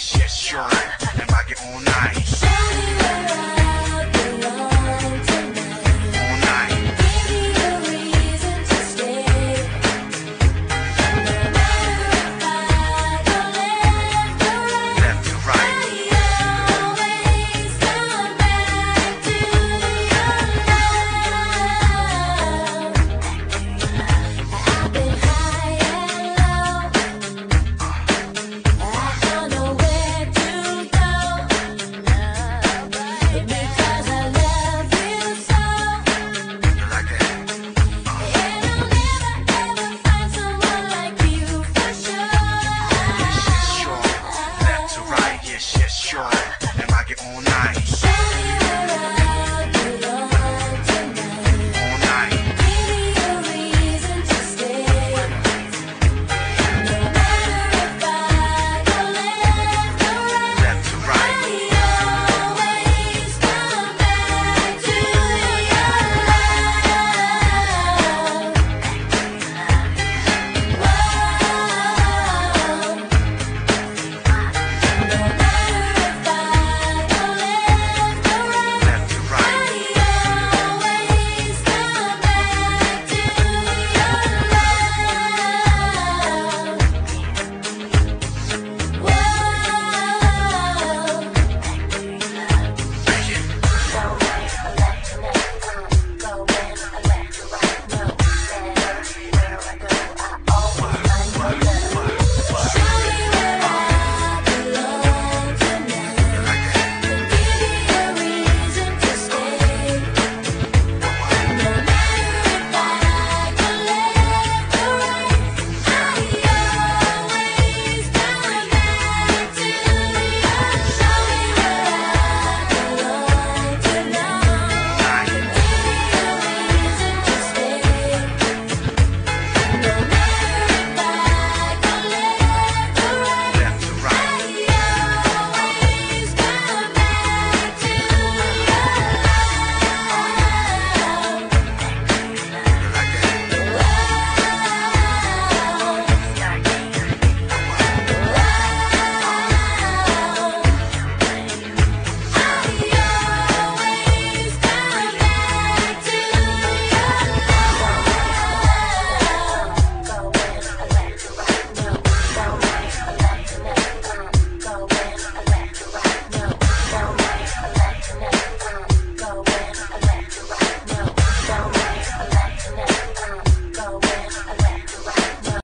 yes, yes, you're right. 내 막이 오나이.